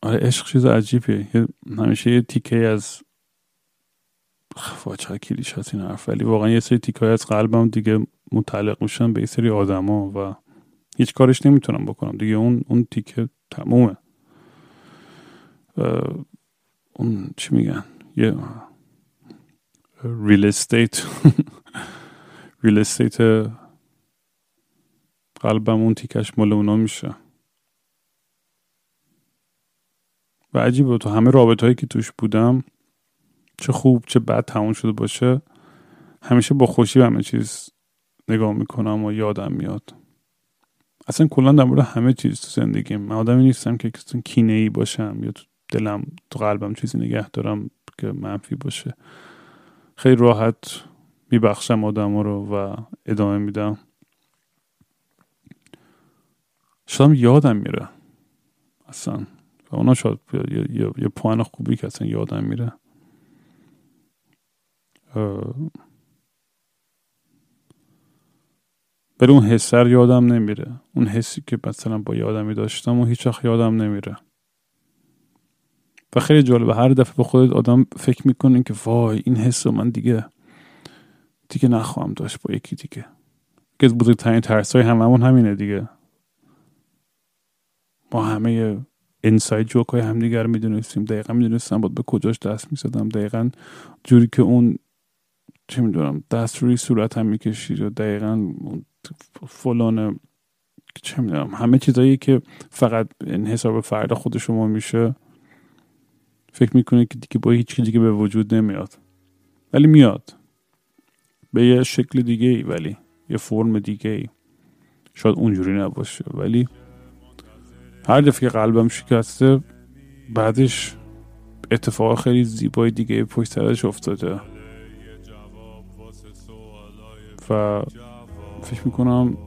آره عشق چیز عجیبیه. همیشه یه تیکه از خب چقدر کلیشه‌ست این حرف. ولی واقعا یه سری تیکه از قلبم دیگه متعلق میشن به یه سری آدما و هیچ کارش نمی‌تونم بکنم. دیگه اون اون تیکه تمومه. اون چی میگن؟ یه real estate. real estate قلبم اون تیکش مال اونا میشه. و عجیبه تو همه رابط هایی که توش بودم چه خوب چه بد تموم شده باشه همیشه با خوشی به همه چیز نگاه می‌کنم و یادم میاد. اصلا کلا در مورد همه چیز تو زندگیم. من آدمی نیستم که کینه ای باشم یا تو دلم تو قلبم چیزی نگه دارم که منفی باشه. خیلی راحت میبخشم آدم رو و ادامه میدم. شاید یادم میره. اصلا. اونا شاید یه, یه،, یه پوان خوبی که اصلا یادم میره. ولی اون حسر یادم نمیره. اون حسی که مثلا با یادمی داشتم و هیچ یادم نمیره. و خیلی جالبه هر دفعه به خودت آدم فکر می‌کنه که وای این حس من دیگه دیگه نخواهم داشت با یکی دیگه. که بزرگترین ترس های هممون همینه دیگه. ما همه انساید جوک های همدیگر می‌دونستیم. دقیقا می‌دونستم باید به کجاش دست می‌زدم. دقیقا جوری که اون چه می‌دونم دست روی صورت هم می‌کشید و دقیقا فلان چه می‌دونم همه چیزایی که فقط این حساب فرد خود شما میشه فکر می‌کنه که دیگه با هیچ دیگه به وجود نمیاد. ولی میاد. به یه شکل دیگه ای ولی یه فرم دیگه ای شاید اونجوری نباشه. ولی هر دفعه که قلبم شکسته بعدش اتفاق خیلی زیبای دیگه پشت سرش افتاده. و فکر می‌کنم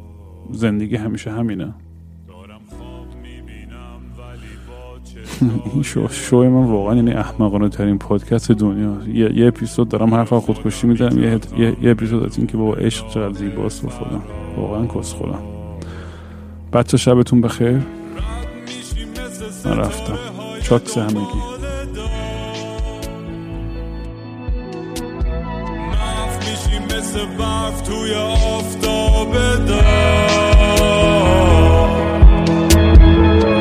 زندگی همیشه همینه. این شو, شو من واقعا یعنی احمقانه ترین پادکست دنیا. یه, یه اپیزود دارم حرف خودکشی میدم. یه, یه, اپیزود از این که با عشق چقدر زیباست و فلان. واقعا کس خودم بچه شبتون بخیر. من رفتم. چاکس همگی.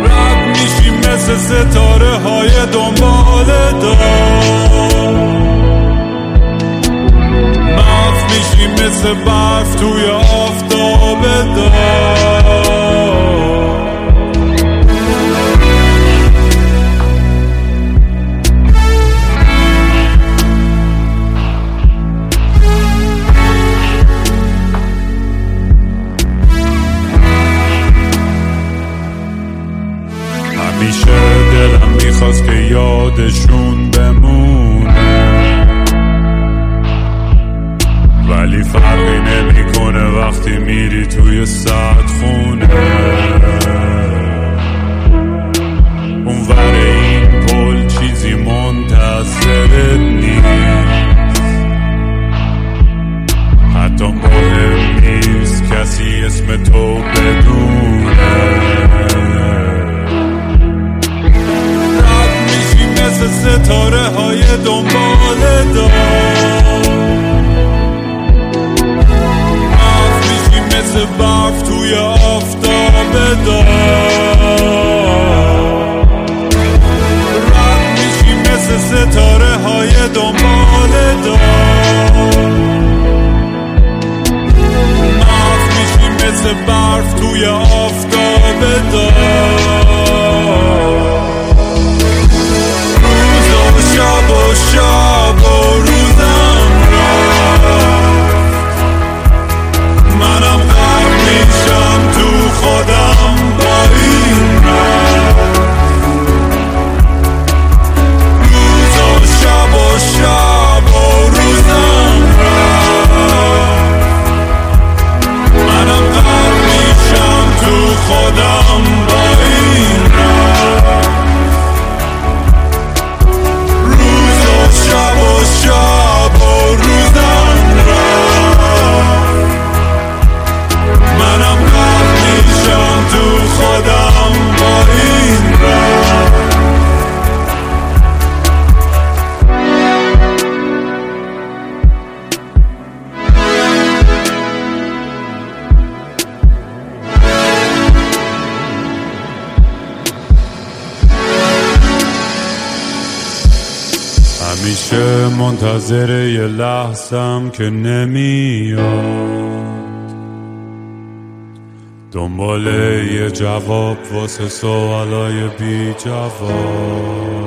رد میشی مثل ستاره های دنبال دار محو میشی مثل برف توی آفتاب دار خودشون بمونه. ولی فرقی نمی‌کنه وقتی میری توی ساعت خونه. اون این پل چیزی منتظرت نیست. حتی مهم نیست کسی اسم تو بدونه مثل ستاره های دنبال دار مثل برف توی آفتاب دار منتظر یه لحظم که نمیاد. دنبال یه جواب واسه سوالای بی جواب.